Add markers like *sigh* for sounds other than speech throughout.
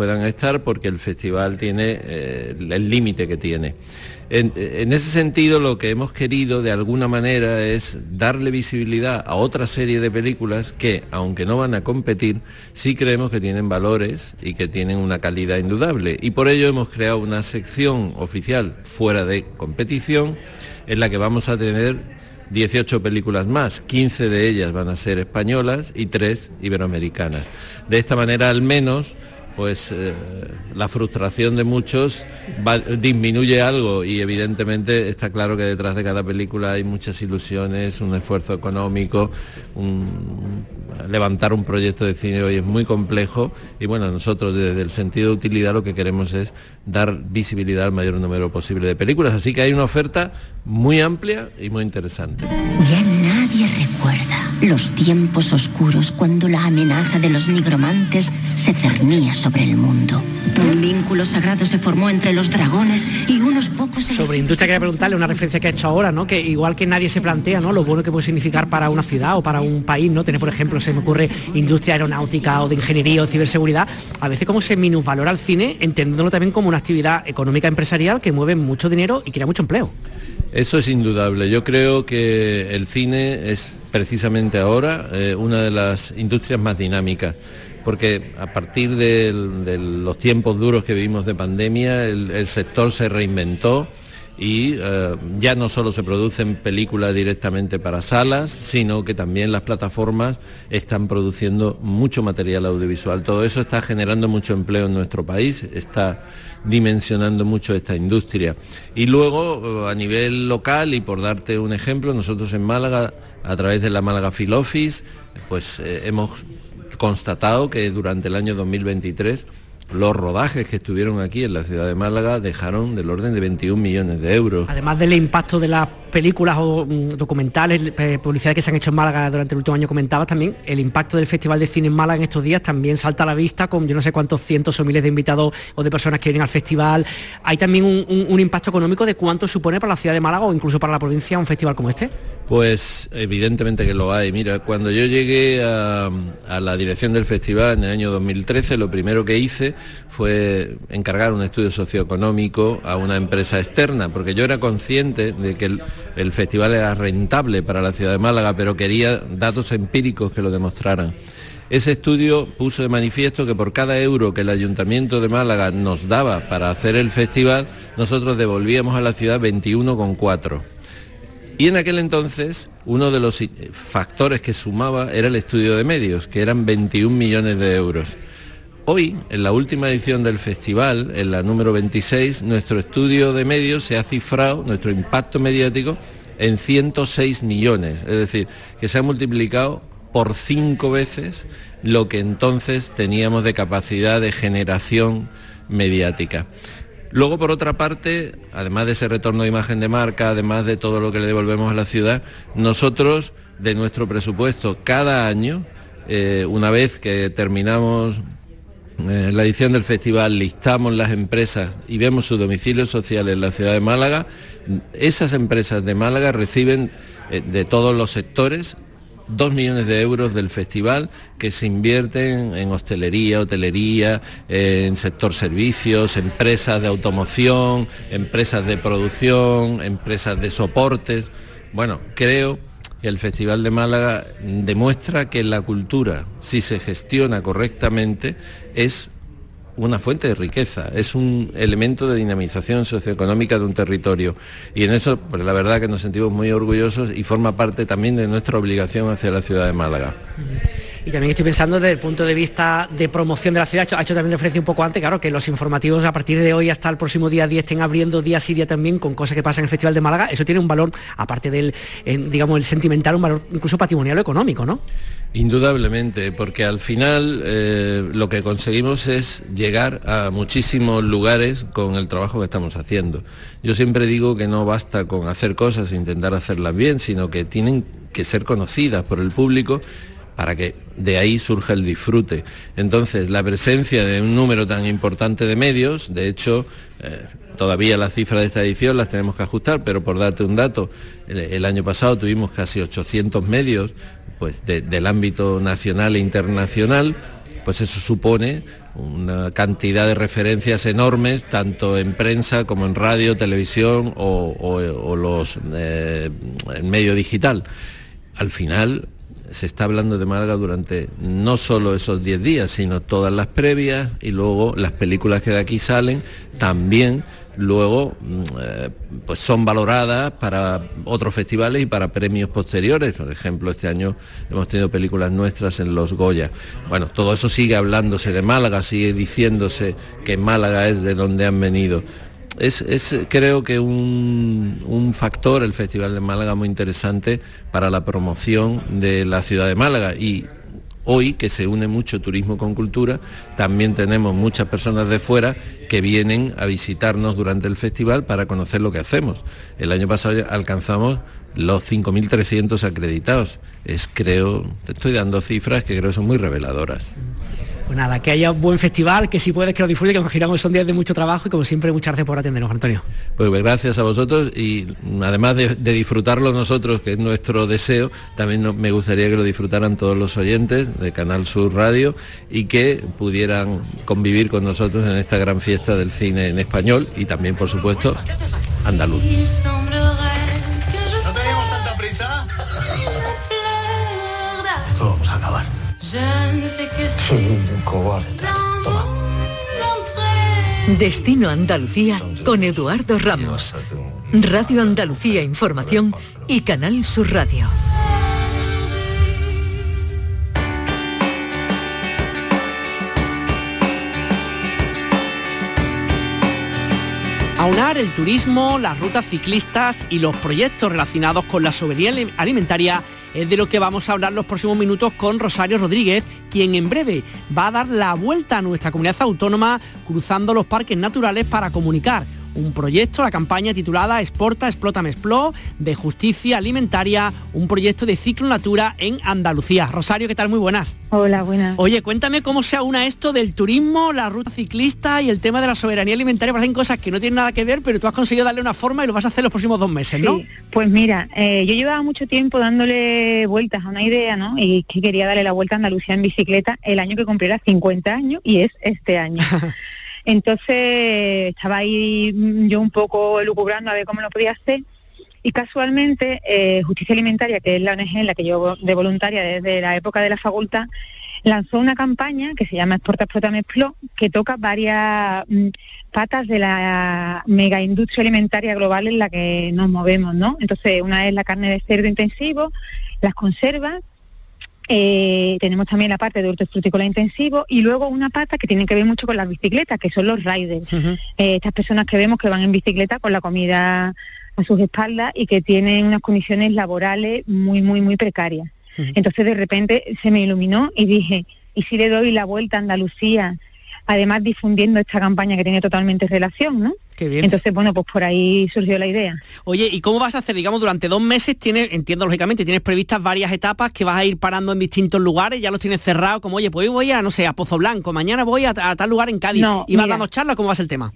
puedan estar porque el festival tiene eh, el límite que tiene. En, ese sentido lo que hemos querido de alguna manera es darle visibilidad a otra serie de películas que, aunque no van a competir, sí creemos que tienen valores y que tienen una calidad indudable. Y por ello hemos creado una sección oficial fuera de competición en la que vamos a tener 18 películas más, 15 de ellas van a ser españolas y 3 iberoamericanas. De esta manera al menos pues eh, la frustración de muchos disminuye algo y evidentemente está claro que detrás de cada película hay muchas ilusiones, un esfuerzo económico, levantar un proyecto de cine hoy es muy complejo y bueno, nosotros desde el sentido de utilidad lo que queremos es dar visibilidad al mayor número posible de películas, así que hay una oferta muy amplia y muy interesante. Ya nadie recuerda los tiempos oscuros cuando la amenaza de los nigromantes se cernía sobre el mundo. Un vínculo sagrado se formó entre los dragones y unos pocos... Sobre industria quería preguntarle una referencia que ha hecho ahora, ¿no? Que igual que nadie se plantea, ¿no? Lo bueno que puede significar para una ciudad o para un país, ¿no? Tener, por ejemplo, se me ocurre industria aeronáutica o de ingeniería o ciberseguridad, a veces como se minusvalora el cine, entendiéndolo también como una actividad económica empresarial que mueve mucho dinero y crea mucho empleo. Eso es indudable. Yo creo que el cine es precisamente ahora eh, una de las industrias más dinámicas porque a partir de, los tiempos duros que vivimos de pandemia, el, sector se reinventó y eh, ya no solo se producen películas directamente para salas, sino que también las plataformas están produciendo mucho material audiovisual. Todo eso está generando mucho empleo en nuestro país, está dimensionando mucho esta industria. Y luego, a nivel local, y por darte un ejemplo, nosotros en Málaga, a través de la Málaga Film Office, pues eh, hemos constatado que durante el año 2023 los rodajes que estuvieron aquí en la ciudad de Málaga dejaron del orden de 21 millones de euros. Además del impacto de las películas o mm, documentales, eh, publicidades que se han hecho en Málaga durante el último año comentabas también, el impacto del Festival de Cine en Málaga en estos días también salta a la vista con yo no sé cuántos cientos o miles de invitados o de personas que vienen al festival. Hay también un impacto económico de cuánto supone para la ciudad de Málaga o incluso para la provincia un festival como este. Pues evidentemente que lo hay. Mira, cuando yo llegué a, la dirección del festival en el año 2013, lo primero que hice fue encargar un estudio socioeconómico a una empresa externa, porque yo era consciente de que el, festival era rentable para la ciudad de Málaga, pero quería datos empíricos que lo demostraran. Ese estudio puso de manifiesto que por cada euro que el Ayuntamiento de Málaga nos daba para hacer el festival, nosotros devolvíamos a la ciudad 21,4 y en aquel entonces uno de los factores que sumaba era el estudio de medios, que eran 21 millones de euros. Hoy, en la última edición del festival, en la número 26, nuestro estudio de medios se ha cifrado, nuestro impacto mediático, en 106 millones. Es decir, que se ha multiplicado por cinco veces lo que entonces teníamos de capacidad de generación mediática. Luego, por otra parte, además de ese retorno de imagen de marca, además de todo lo que le devolvemos a la ciudad, nosotros, de nuestro presupuesto, cada año, eh, una vez que terminamos eh, la edición del festival, listamos las empresas y vemos su domicilio social en la ciudad de Málaga, esas empresas de Málaga reciben eh, de todos los sectores dos millones de euros del festival que se invierten en hostelería, hotelería, en sector servicios, empresas de automoción, empresas de producción, empresas de soportes. Bueno, creo el Festival de Málaga demuestra que la cultura, si se gestiona correctamente, es una fuente de riqueza, es un elemento de dinamización socioeconómica de un territorio. Y en eso, pues la verdad que nos sentimos muy orgullosos y forma parte también de nuestra obligación hacia la ciudad de Málaga. Y también estoy pensando desde el punto de vista de promoción de la ciudad, ha hecho también referencia un poco antes, claro, que los informativos a partir de hoy hasta el próximo día 10 estén abriendo día sí día también con cosas que pasan en el Festival de Málaga, eso tiene un valor, aparte del, digamos, el sentimental, un valor incluso patrimonial o económico, ¿no? Indudablemente, porque al final eh, lo que conseguimos es llegar a muchísimos lugares con el trabajo que estamos haciendo. Yo siempre digo que no basta con hacer cosas e intentar hacerlas bien, sino que tienen que ser conocidas por el público para que de ahí surja el disfrute. Entonces, la presencia de un número tan importante de medios, de hecho, eh, todavía las cifras de esta edición las tenemos que ajustar, pero por darte un dato, el, año pasado tuvimos casi 800 medios pues, del ámbito nacional e internacional, pues eso supone una cantidad de referencias enormes, tanto en prensa como en radio, televisión o, los eh, en medio digital. Al final se está hablando de Málaga durante no solo esos 10 días, sino todas las previas y luego las películas que de aquí salen también luego mm, eh, pues son valoradas para otros festivales y para premios posteriores. Por ejemplo, este año hemos tenido películas nuestras en los Goya. Bueno, todo eso sigue hablándose de Málaga, sigue diciéndose que Málaga es de donde han venido. Es, creo que un, un, factor el Festival de Málaga muy interesante para la promoción de la ciudad de Málaga y Hoy, que se une mucho turismo con cultura, también tenemos muchas personas de fuera que vienen a visitarnos durante el festival para conocer lo que hacemos. El año pasado alcanzamos los 5.300 acreditados. Es, creo, te estoy dando cifras que creo son muy reveladoras. Pues nada, que haya un buen festival, que si puedes que lo disfrute, que imaginamos que son días de mucho trabajo y como siempre muchas gracias por atendernos, Antonio. Pues gracias a vosotros y además de, disfrutarlo nosotros, que es nuestro deseo, también me gustaría que lo disfrutaran todos los oyentes de Canal Sur Radio y que pudieran convivir con nosotros en esta gran fiesta del cine en español y también, por supuesto, andaluz. Soy un cobarde. Toma. Destino Andalucía con Eduardo Ramos. Radio Andalucía Información y Canal Sur Radio. Aunar el turismo, las rutas ciclistas y los proyectos relacionados con la soberanía alimentaria es de lo que vamos a hablar los próximos minutos con Rosario Rodríguez, quien en breve va a dar la vuelta a nuestra comunidad autónoma cruzando los parques naturales para comunicar un proyecto, la campaña titulada Exporta, Explota, Explo, de justicia alimentaria, un proyecto de ciclo natura en Andalucía. Rosario, ¿qué tal? Muy buenas. Hola, buenas. Oye, cuéntame cómo se aúna esto del turismo, la ruta ciclista y el tema de la soberanía alimentaria. Parecen cosas que no tienen nada que ver, pero tú has conseguido darle una forma y lo vas a hacer los próximos dos meses, ¿no? pues mira, eh, yo llevaba mucho tiempo dándole vueltas a una idea, ¿no? Y que quería darle la vuelta a Andalucía en bicicleta el año que cumpliera 50 años y es este año. *laughs* Entonces estaba ahí yo un poco lucubrando a ver cómo lo podía hacer y casualmente eh, Justicia Alimentaria, que es la ONG en la que yo de voluntaria desde la época de la facultad, lanzó una campaña que se llama Exporta, Explota, Explo, que toca varias mm, patas de la mega industria alimentaria global en la que nos movemos, ¿no? Entonces, una es la carne de cerdo intensivo, las conservas, eh, tenemos también la parte de hortofrutícola intensivo y luego una pata que tiene que ver mucho con las bicicletas, que son los riders. Eh, estas personas que vemos que van en bicicleta con la comida a sus espaldas y que tienen unas condiciones laborales muy, muy, muy precarias. Entonces de repente se me iluminó y dije, ¿y si le doy la vuelta a Andalucía además difundiendo esta campaña que tiene totalmente relación, ¿no? Qué bien. Entonces, bueno, pues por ahí surgió la idea. Oye, ¿y cómo vas a hacer? Digamos, durante dos meses tienes, entiendo lógicamente, tienes previstas varias etapas que vas a ir parando en distintos lugares, ya los tienes cerrados, como, oye, pues hoy voy a, no sé, a Pozo Blanco, mañana voy a, tal lugar en Cádiz, y vas dando charlas, ¿cómo va a ser el tema?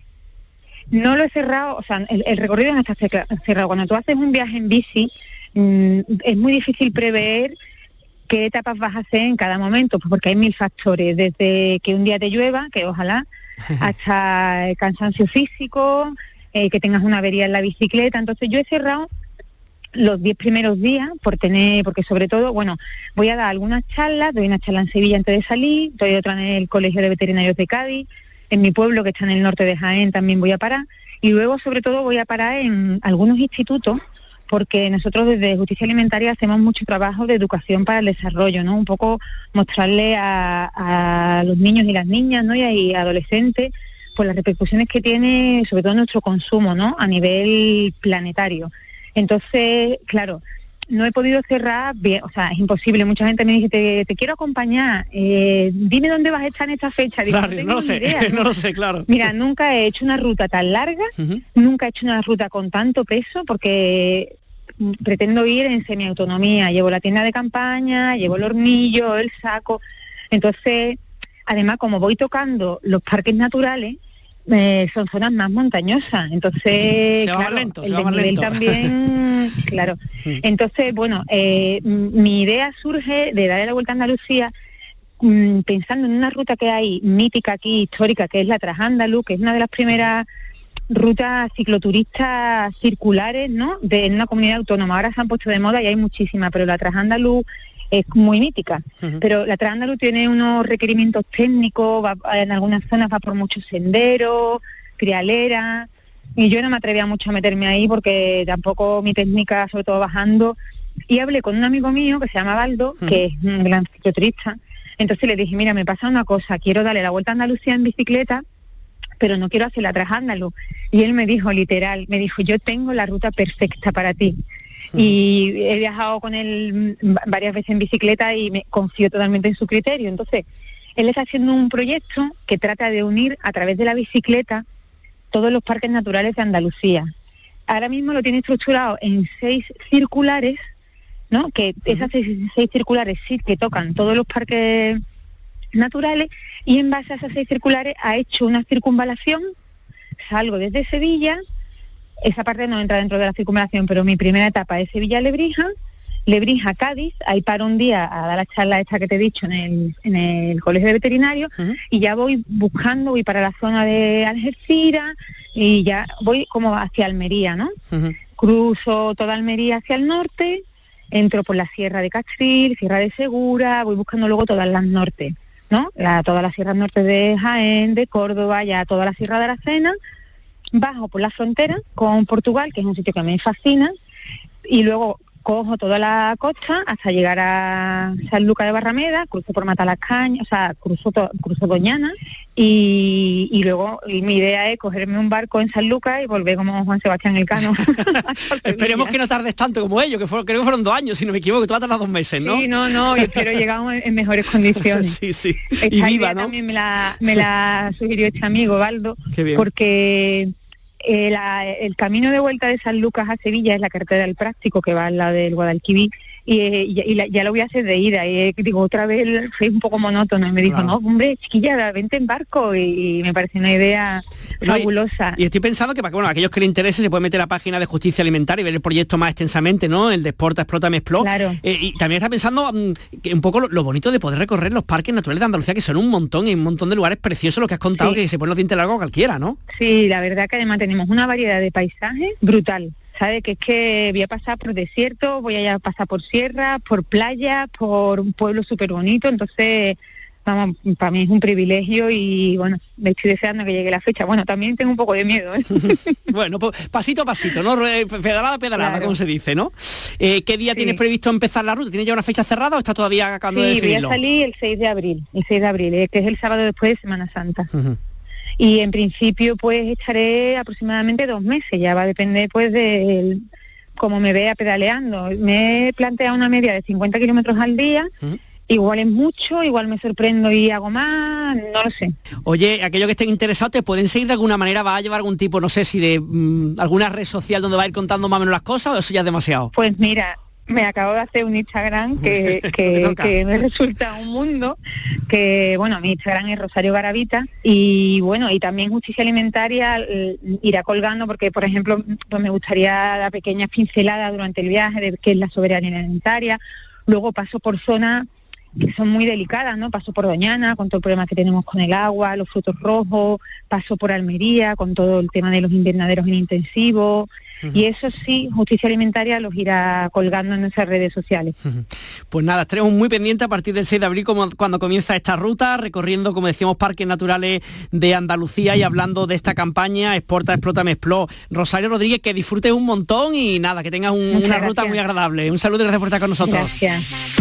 No lo he cerrado, o sea, el, recorrido no está cerrado. Cuando tú haces un viaje en bici, mm, es muy difícil prever qué etapas vas a hacer en cada momento, pues porque hay mil factores, desde que un día te llueva, que ojalá, *laughs* hasta el cansancio físico, eh, que tengas una avería en la bicicleta. Entonces yo he cerrado los diez primeros días por tener, porque sobre todo, bueno, voy a dar algunas charlas, doy una charla en Sevilla antes de salir, doy otra en el Colegio de Veterinarios de Cádiz, en mi pueblo que está en el norte de Jaén también voy a parar, y luego sobre todo voy a parar en algunos institutos porque nosotros desde Justicia Alimentaria hacemos mucho trabajo de educación para el desarrollo, ¿no? Un poco mostrarle a, los niños y las niñas, ¿no? Y a, adolescentes, pues las repercusiones que tiene sobre todo nuestro consumo, ¿no? A nivel planetario. Entonces, claro, no he podido cerrar bien, o sea, es imposible. Mucha gente me dice, te, quiero acompañar, eh, dime dónde vas a estar en esta fecha. no, sé, *laughs* ¿no? lo sé, claro. Mira, nunca he hecho una ruta tan larga, nunca he hecho una ruta con tanto peso, porque pretendo ir en semiautonomía. Llevo la tienda de campaña, llevo el hornillo, el saco. Entonces, además, como voy tocando los parques naturales, eh, son zonas más montañosas, entonces claro, lento, el también, *laughs* claro. Entonces, bueno, eh, mi idea surge de darle la vuelta a Andalucía mm, pensando en una ruta que hay mítica aquí, histórica, que es la Trasándalu, que es una de las primeras rutas cicloturistas circulares, ¿no? De en una comunidad autónoma. Ahora se han puesto de moda y hay muchísimas, pero la Trasándalu es muy mítica. Pero la Trasándalu tiene unos requerimientos técnicos, va- en algunas zonas va por muchos senderos, crialeras, y yo no me atrevía mucho a meterme ahí porque tampoco mi técnica, sobre todo bajando, y hablé con un amigo mío que se llama Baldo, que es un gran cicloturista, entonces le dije, mira, me pasa una cosa, quiero darle la vuelta a Andalucía en bicicleta, pero no quiero hacerla tras Ándalo. Y él me dijo, literal, me dijo, yo tengo la ruta perfecta para ti. Y he viajado con él mm, varias veces en bicicleta y me confío totalmente en su criterio. Entonces, él está haciendo un proyecto que trata de unir a través de la bicicleta todos los parques naturales de Andalucía. Ahora mismo lo tiene estructurado en seis circulares, ¿no? Que esas seis, seis circulares sí que tocan todos los parques naturales y en base a esas seis circulares ha hecho una circunvalación, salgo desde Sevilla, esa parte no entra dentro de la circunvalación, pero mi primera etapa es Sevilla-Lebrija, Lebrija-Cádiz, ahí paro un día a dar la charla esta que te he dicho en el, en el colegio de veterinario y ya voy buscando, voy para la zona de Algeciras y ya voy como hacia Almería, ¿no? Cruzo toda Almería hacia el norte, entro por la Sierra de Castril, Sierra de Segura, voy buscando luego todas las norte, ¿no? La, todas las sierras norte de Jaén, de Córdoba, ya toda la Sierra de Aracena, bajo por la frontera con Portugal, que es un sitio que me fascina, y luego cojo toda la costa hasta llegar a San Luca de Barrameda, cruzo por Matalascaña, o sea, cruzo, to- cruzo Doñana y, y luego y mi idea es cogerme un barco en San Lucas y volver como Juan Sebastián Elcano. *laughs* *laughs* Esperemos que no tardes tanto como ellos, que fueron, creo que fueron dos años, si no me equivoco, tú vas a tardar dos meses, ¿no? Sí, no, no, y espero llegar en en mejores condiciones. *laughs* sí, sí. Esta Y viva, idea ¿no? también me la, me la sugirió este amigo, Baldo, Qué bien. porque eh, la- el camino de vuelta de San Lucas a Sevilla es la carretera del práctico que va al lado del Guadalquivir y, eh, y- y la- ya lo voy a hacer de ida y eh, digo otra vez fue un poco monótono y me dijo Claro. no hombre chiquilla vente en barco y, y me pareció una idea No, fabulosa Y estoy pensando que para bueno, aquellos que les interese se puede meter a la página de Justicia Alimentaria y ver el proyecto más extensamente, ¿no? El de Exporta, Explota. Claro. Eh, y también está pensando mm, que un poco lo, lo bonito de poder recorrer los parques naturales de Andalucía, que son un montón y un montón de lugares preciosos los que has contado, Sí. que se ponen los dientes largos cualquiera, ¿no? Sí, la verdad que además tenemos una variedad de paisajes brutal. ¿Sabe? Que es que voy a pasar por desierto, voy a pasar por sierra, por playa, por un pueblo súper bonito. Entonces, vamos, para mí es un privilegio y bueno, me estoy deseando que llegue la fecha. Bueno, también tengo un poco de miedo. ¿eh? *laughs* bueno, pues pasito a pasito, ¿no? Re- Pedalada a pedalada, Claro. como se dice, ¿no? Eh, ¿Qué día Sí. tienes previsto empezar la ruta? ¿Tienes ya una fecha cerrada o está todavía acabando de Sí, voy a salir el 6 de abril, el 6 de abril, eh, que es el sábado después de Semana Santa. Y en principio pues estaré aproximadamente dos meses, ya va a depender pues de cómo me vea pedaleando. Me he planteado una media de 50 kilómetros al día, igual es mucho, igual me sorprendo y hago más, no lo sé. Oye, aquellos que estén interesados, ¿te pueden seguir de alguna manera? ¿Va a llevar algún tipo, no sé si de mm, alguna red social donde va a ir contando más o menos las cosas o eso ya es demasiado? Pues mira, me acabo de hacer un Instagram que, *laughs* Me que, toca. que me resulta un mundo, que bueno, mi Instagram es Rosario Garavita y bueno, y también Justicia Alimentaria eh, irá colgando porque por ejemplo, pues me gustaría dar pequeñas pinceladas durante el viaje de qué es la soberanía alimentaria, luego paso por zonas que son muy delicadas, ¿no? Paso por Doñana con todo el problema que tenemos con el agua, los frutos rojos, paso por Almería con todo el tema de los invernaderos en intensivo, y eso sí, Justicia Alimentaria los irá colgando en nuestras redes sociales. Pues nada, estaremos muy pendientes a partir del 6 de abril como, cuando comienza esta ruta, recorriendo, como decíamos, parques naturales de Andalucía y hablando de esta campaña Exporta, Explota, Me Explo. Rosario Rodríguez, que disfrutes un montón y nada, que tengas un- una ruta muy agradable. Un saludo y gracias por estar con nosotros. Gracias.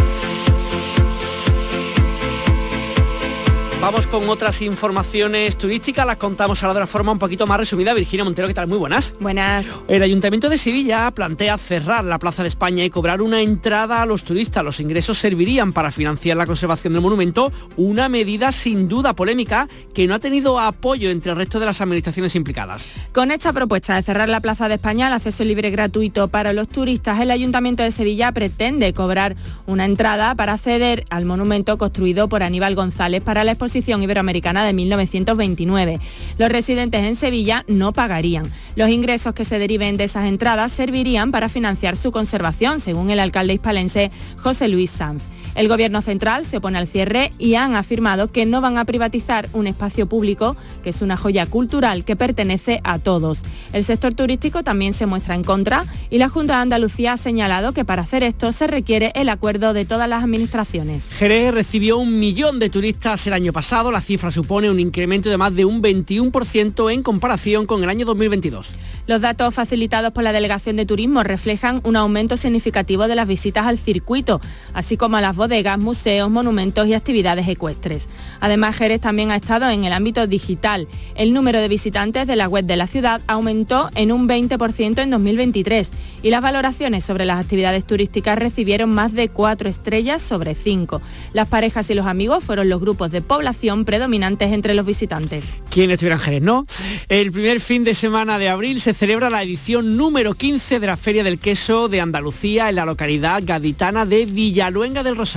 Vamos con otras informaciones turísticas, las contamos ahora de una forma un poquito más resumida. Virginia Montero, ¿qué tal? Muy buenas. Buenas. El Ayuntamiento de Sevilla plantea cerrar la Plaza de España y cobrar una entrada a los turistas. Los ingresos servirían para financiar la conservación del monumento, una medida sin duda polémica que no ha tenido apoyo entre el resto de las administraciones implicadas. Con esta propuesta de cerrar la Plaza de España al acceso libre gratuito para los turistas, el Ayuntamiento de Sevilla pretende cobrar una entrada para acceder al monumento construido por Aníbal González para la exposición Exposición Iberoamericana de 1929. Los residentes en Sevilla no pagarían. Los ingresos que se deriven de esas entradas servirían para financiar su conservación, según el alcalde hispalense José Luis Sanz. El Gobierno central se opone al cierre y han afirmado que no van a privatizar un espacio público que es una joya cultural que pertenece a todos. El sector turístico también se muestra en contra y la Junta de Andalucía ha señalado que para hacer esto se requiere el acuerdo de todas las administraciones. Jerez recibió un millón de turistas el año pasado. La cifra supone un incremento de más de un 21% en comparación con el año 2022. Los datos facilitados por la Delegación de Turismo reflejan un aumento significativo de las visitas al circuito, así como a las bodegas, museos, monumentos y actividades ecuestres. Además, Jerez también ha estado en el ámbito digital. El número de visitantes de la web de la ciudad aumentó en un 20% en 2023 y las valoraciones sobre las actividades turísticas recibieron más de 4 estrellas sobre 5. Las parejas y los amigos fueron los grupos de población predominantes entre los visitantes. ¿Quién estuviera en Jerez, no? El primer fin de semana de abril se celebra la edición número 15 de la Feria del Queso de Andalucía en la localidad gaditana de Villaluenga del Rosario.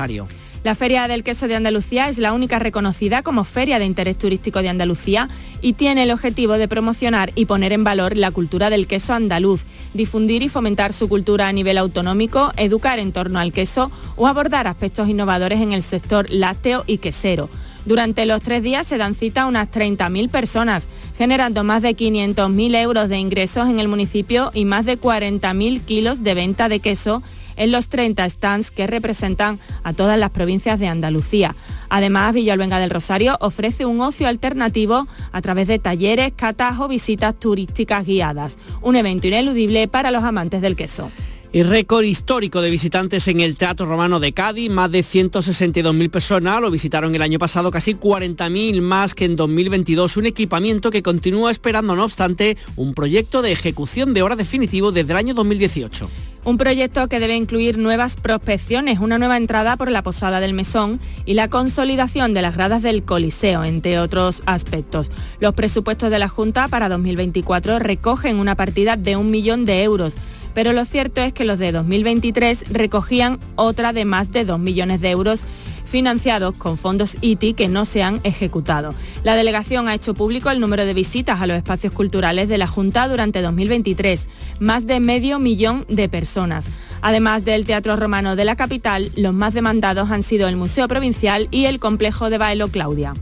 La Feria del Queso de Andalucía es la única reconocida como Feria de Interés Turístico de Andalucía y tiene el objetivo de promocionar y poner en valor la cultura del queso andaluz, difundir y fomentar su cultura a nivel autonómico, educar en torno al queso o abordar aspectos innovadores en el sector lácteo y quesero. Durante los tres días se dan cita a unas 30.000 personas, generando más de 500.000 euros de ingresos en el municipio y más de 40.000 kilos de venta de queso en los 30 stands que representan a todas las provincias de Andalucía. Además, Villalbenga del Rosario ofrece un ocio alternativo a través de talleres, catas o visitas turísticas guiadas, un evento ineludible para los amantes del queso. Y récord histórico de visitantes en el Teatro Romano de Cádiz, más de 162.000 personas lo visitaron el año pasado, casi 40.000 más que en 2022, un equipamiento que continúa esperando, no obstante, un proyecto de ejecución de hora definitivo desde el año 2018. Un proyecto que debe incluir nuevas prospecciones, una nueva entrada por la Posada del Mesón y la consolidación de las gradas del Coliseo, entre otros aspectos. Los presupuestos de la Junta para 2024 recogen una partida de un millón de euros pero lo cierto es que los de 2023 recogían otra de más de 2 millones de euros financiados con fondos ITI que no se han ejecutado. La delegación ha hecho público el número de visitas a los espacios culturales de la Junta durante 2023, más de medio millón de personas. Además del Teatro Romano de la capital, los más demandados han sido el Museo Provincial y el Complejo de Bailo Claudia.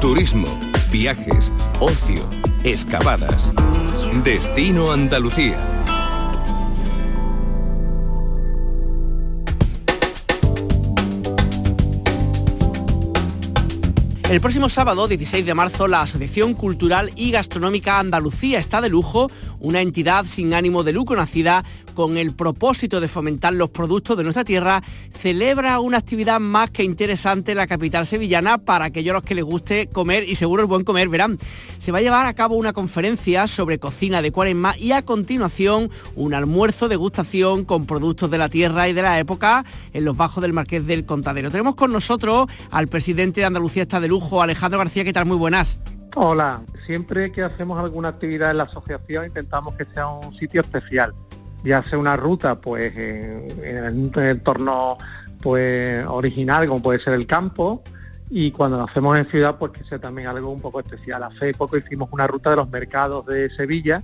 Turismo, viajes, ocio, excavadas. Destino Andalucía. El próximo sábado, 16 de marzo, la Asociación Cultural y Gastronómica Andalucía está de lujo, una entidad sin ánimo de lucro nacida con el propósito de fomentar los productos de nuestra tierra, celebra una actividad más que interesante en la capital sevillana para aquellos a los que les guste comer y seguro es buen comer, verán. Se va a llevar a cabo una conferencia sobre cocina de cuaresma y a continuación un almuerzo degustación con productos de la tierra y de la época en los bajos del Marqués del Contadero. Tenemos con nosotros al presidente de Andalucía está de lujo, Alejandro García, ¿qué tal? Muy buenas. Hola, siempre que hacemos alguna actividad en la asociación intentamos que sea un sitio especial ya sea una ruta pues en, un entorno pues original como puede ser el campo y cuando lo hacemos en ciudad pues que sea también algo un poco especial. Hace poco hicimos una ruta de los mercados de Sevilla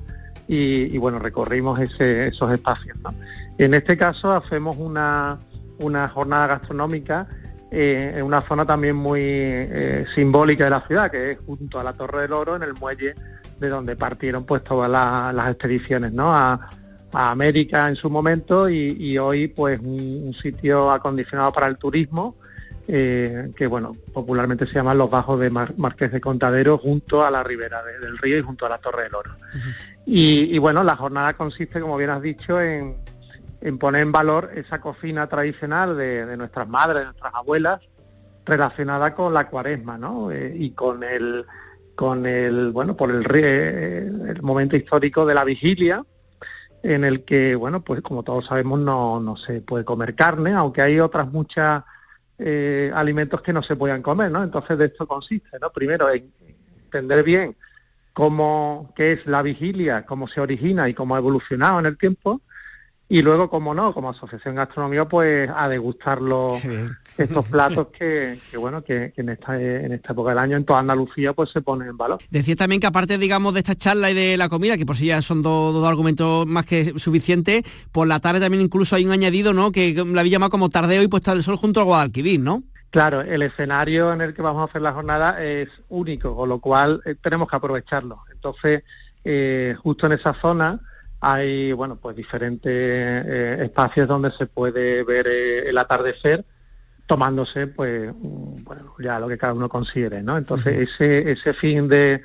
y, bueno, recorrimos esos espacios. En este caso hacemos una, una jornada gastronómica eh, en una zona también muy eh, simbólica de la ciudad, que es junto a la Torre del Oro, en el muelle de donde partieron pues todas las expediciones, ¿no? A, a América en su momento y, hoy pues un, sitio acondicionado para el turismo eh, que bueno popularmente se llaman los bajos de Marqués de Contadero junto a la ribera del río y junto a la Torre del Oro y, bueno la jornada consiste como bien has dicho en, poner en valor esa cocina tradicional de, nuestras madres de nuestras abuelas relacionada con la cuaresma ¿no? Eh, y con el con el bueno por el, el momento histórico de la vigilia en el que, bueno, pues como todos sabemos no, no se puede comer carne, aunque hay otras muchas eh, alimentos que no se puedan comer, ¿no? Entonces de esto consiste, ¿no? Primero en entender bien cómo, qué es la vigilia, cómo se origina y cómo ha evolucionado en el tiempo, y luego, como no, como Asociación Gastronomía, pues a degustar los, estos platos que, bueno, que, en, esta, en esta época del año en toda Andalucía pues se ponen en valor. Decía también que aparte, digamos, de esta charla y de la comida, que por sí ya son dos, argumentos más que suficientes, por la tarde también incluso hay un añadido, ¿no?, que la había llamado como tardeo y puesta del sol junto al Guadalquivir, ¿no? Claro, el escenario en el que vamos a hacer la jornada es único, con lo cual eh, tenemos que aprovecharlo. Entonces, eh, justo en esa zona hay bueno pues diferentes eh, espacios donde se puede ver eh, el atardecer tomándose pues bueno ya lo que cada uno considere no entonces ese ese fin de,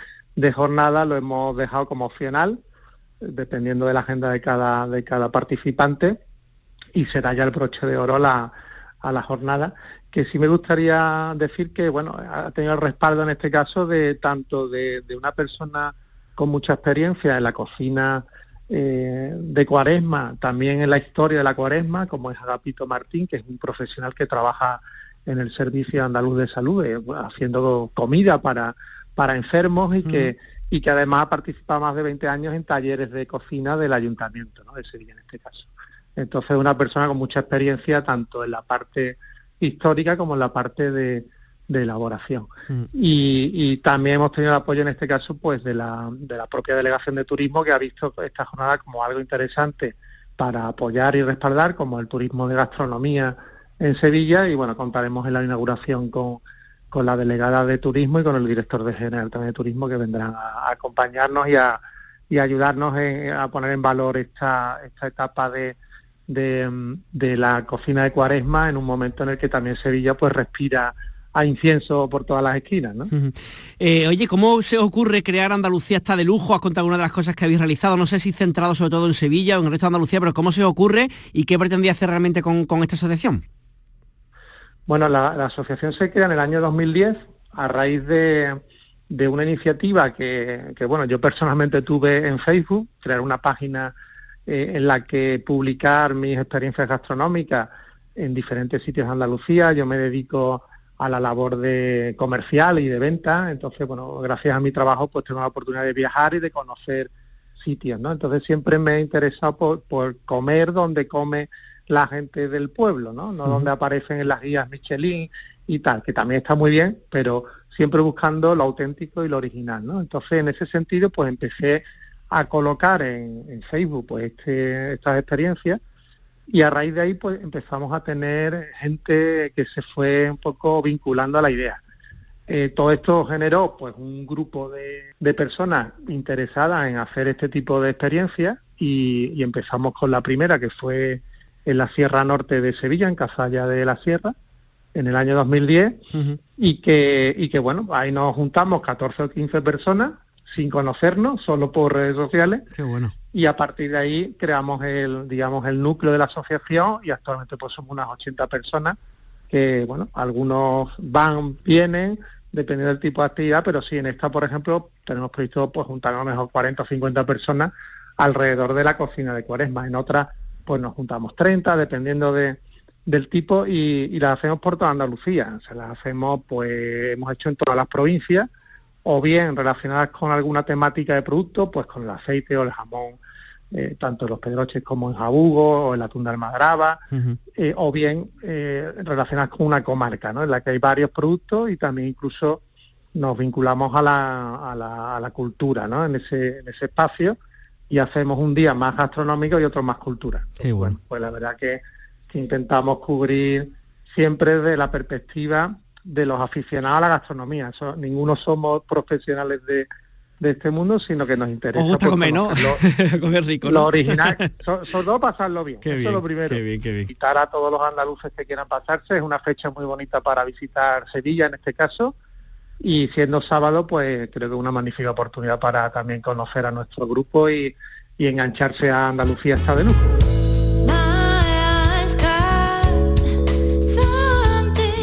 jornada lo hemos dejado como opcional dependiendo de la agenda de cada de cada participante y será ya el broche de oro la, a la jornada que sí me gustaría decir que bueno ha tenido el respaldo en este caso de tanto de, de una persona con mucha experiencia en la cocina eh, de Cuaresma, también en la historia de la Cuaresma, como es Agapito Martín, que es un profesional que trabaja en el Servicio Andaluz de Salud, eh, haciendo comida para, para enfermos y que, y que además ha participado más de 20 años en talleres de cocina del ayuntamiento, ¿no? de Sevilla en este caso. Entonces, una persona con mucha experiencia tanto en la parte histórica como en la parte de, de elaboración. Mm. Y, también hemos tenido el apoyo en este caso pues de la, de la propia delegación de turismo que ha visto esta jornada como algo interesante para apoyar y respaldar como el turismo de gastronomía en Sevilla y bueno, contaremos en la inauguración con, con la delegada de turismo y con el director de general también de turismo que vendrán a, acompañarnos y a, y ayudarnos a poner en valor esta, esta etapa de, de, de la cocina de cuaresma en un momento en el que también Sevilla pues respira a incienso por todas las esquinas. ¿no? Eh, oye, ¿cómo se ocurre crear Andalucía está de lujo? Has contado una de las cosas que habéis realizado, no sé si centrado sobre todo en Sevilla o en el resto de Andalucía, pero ¿cómo se ocurre y qué pretendía hacer realmente con, esta asociación? Bueno, la, asociación se crea en el año 2010 a raíz de, una iniciativa que, bueno, yo personalmente tuve en Facebook, crear una página eh, en la que publicar mis experiencias gastronómicas en diferentes sitios de Andalucía. Yo me dedico a la labor de comercial y de venta. Entonces, bueno, gracias a mi trabajo pues tengo la oportunidad de viajar y de conocer sitios, ¿no? Entonces siempre me he interesado por, comer donde come la gente del pueblo, ¿no? No donde aparecen en las guías Michelin y tal, que también está muy bien, pero siempre buscando lo auténtico y lo original, ¿no? Entonces, en ese sentido, pues empecé a colocar en, en Facebook pues este, estas experiencias y a raíz de ahí pues empezamos a tener gente que se fue un poco vinculando a la idea. Eh, todo esto generó pues un grupo de, personas interesadas en hacer este tipo de experiencias y, empezamos con la primera que fue en la Sierra Norte de Sevilla, en Casalla de la Sierra, en el año 2010 y que y que bueno, ahí nos juntamos 14 o 15 personas sin conocernos, solo por redes sociales. Qué bueno y a partir de ahí creamos el, digamos, el núcleo de la asociación y actualmente pues somos unas 80 personas que, bueno, algunos van, vienen, dependiendo del tipo de actividad, pero sí, en esta, por ejemplo, tenemos previsto pues juntar a lo mejor 40 o 50 personas alrededor de la cocina de cuaresma. En otras, pues nos juntamos 30, dependiendo de, del tipo, y, las hacemos por toda Andalucía. Se las hacemos, pues, hemos hecho en todas las provincias, o bien relacionadas con alguna temática de producto, pues con el aceite o el jamón, eh, tanto en los pedroches como en Jabugo o en la tunda almadraba, eh, o bien eh, relacionadas con una comarca, ¿no? en la que hay varios productos y también incluso nos vinculamos a la, a la, a la cultura ¿no? en, ese, en ese espacio y hacemos un día más gastronómico y otro más cultura. bueno. Pues la verdad que, que intentamos cubrir siempre de la perspectiva de los aficionados a la gastronomía. ninguno somos profesionales de, de este mundo, sino que nos interesa. Os comer, ¿no? *laughs* comer rico. Lo original, sobre todo pasarlo bien. Eso es lo primero. Invitar a todos los andaluces que quieran pasarse. Es una fecha muy bonita para visitar Sevilla en este caso. Y siendo sábado, pues creo que es una magnífica oportunidad para también conocer a nuestro grupo y, y engancharse a Andalucía hasta de lujo.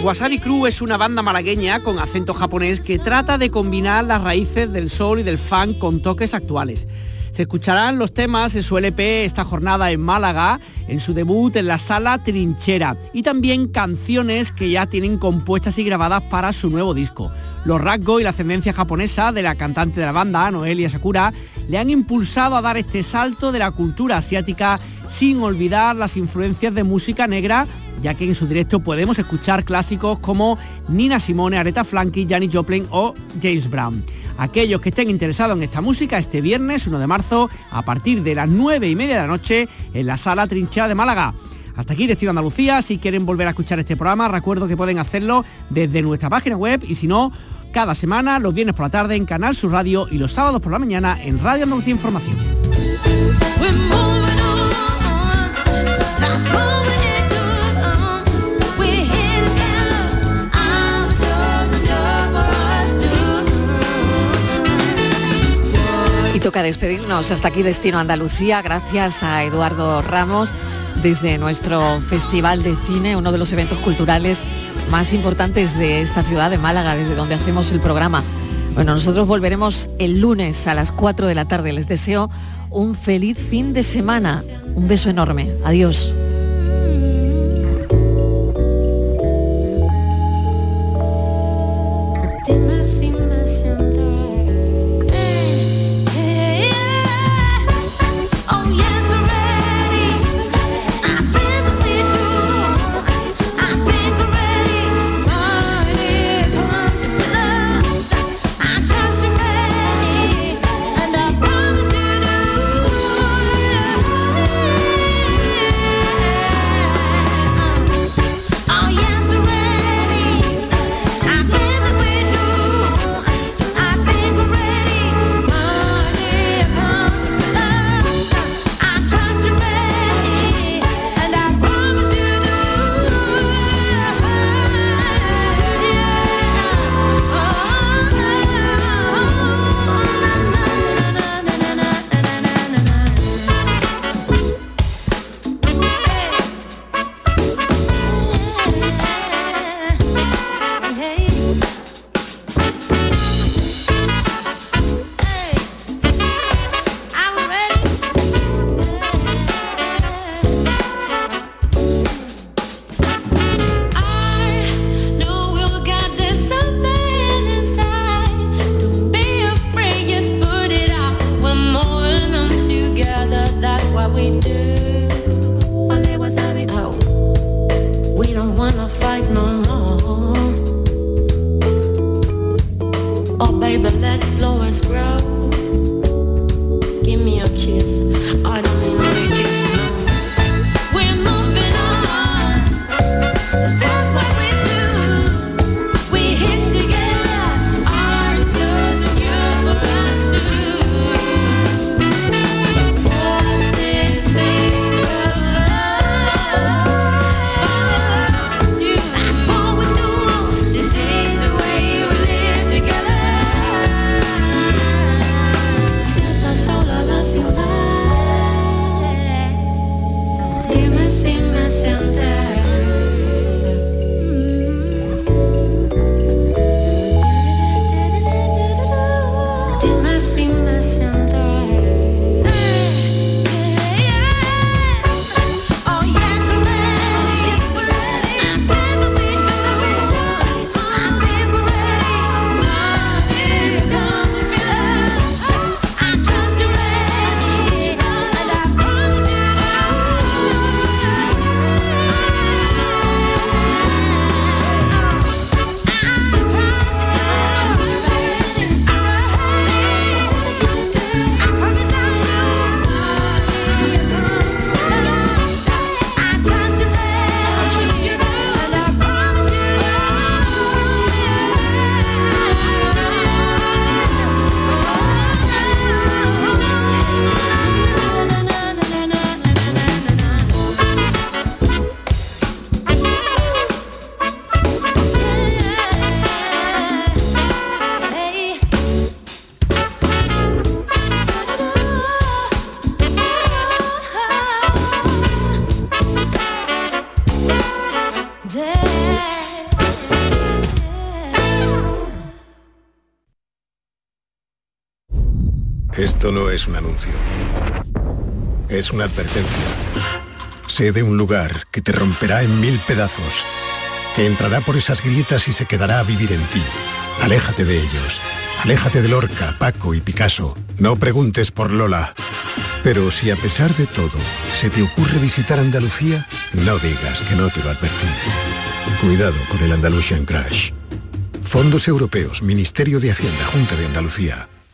Wasabi Crew es una banda malagueña con acento japonés que trata de combinar las raíces del sol y del funk con toques actuales. Se escucharán los temas en su LP esta jornada en Málaga, en su debut en la sala Trinchera, y también canciones que ya tienen compuestas y grabadas para su nuevo disco. Los rasgos y la ascendencia japonesa de la cantante de la banda, Noelia Sakura, le han impulsado a dar este salto de la cultura asiática sin olvidar las influencias de música negra, ya que en su directo podemos escuchar clásicos como Nina Simone, Aretha Franklin, Janis Joplin o James Brown. Aquellos que estén interesados en esta música, este viernes 1 de marzo, a partir de las 9 y media de la noche, en la sala Trinchera de Málaga. Hasta aquí Destino Andalucía, si quieren volver a escuchar este programa, recuerdo que pueden hacerlo desde nuestra página web y si no, cada semana, los viernes por la tarde en Canal Sur Radio y los sábados por la mañana en Radio Andalucía Información. Y toca despedirnos. Hasta aquí Destino Andalucía. Gracias a Eduardo Ramos desde nuestro Festival de Cine, uno de los eventos culturales más importantes de esta ciudad de Málaga, desde donde hacemos el programa. Bueno, nosotros volveremos el lunes a las 4 de la tarde. Les deseo un feliz fin de semana. Un beso enorme. Adiós. Esto no es un anuncio. Es una advertencia. Sé de un lugar que te romperá en mil pedazos, que entrará por esas grietas y se quedará a vivir en ti. Aléjate de ellos. Aléjate de Lorca, Paco y Picasso. No preguntes por Lola. Pero si a pesar de todo se te ocurre visitar Andalucía, no digas que no te lo advertí. Cuidado con el Andalusian Crash. Fondos Europeos, Ministerio de Hacienda, Junta de Andalucía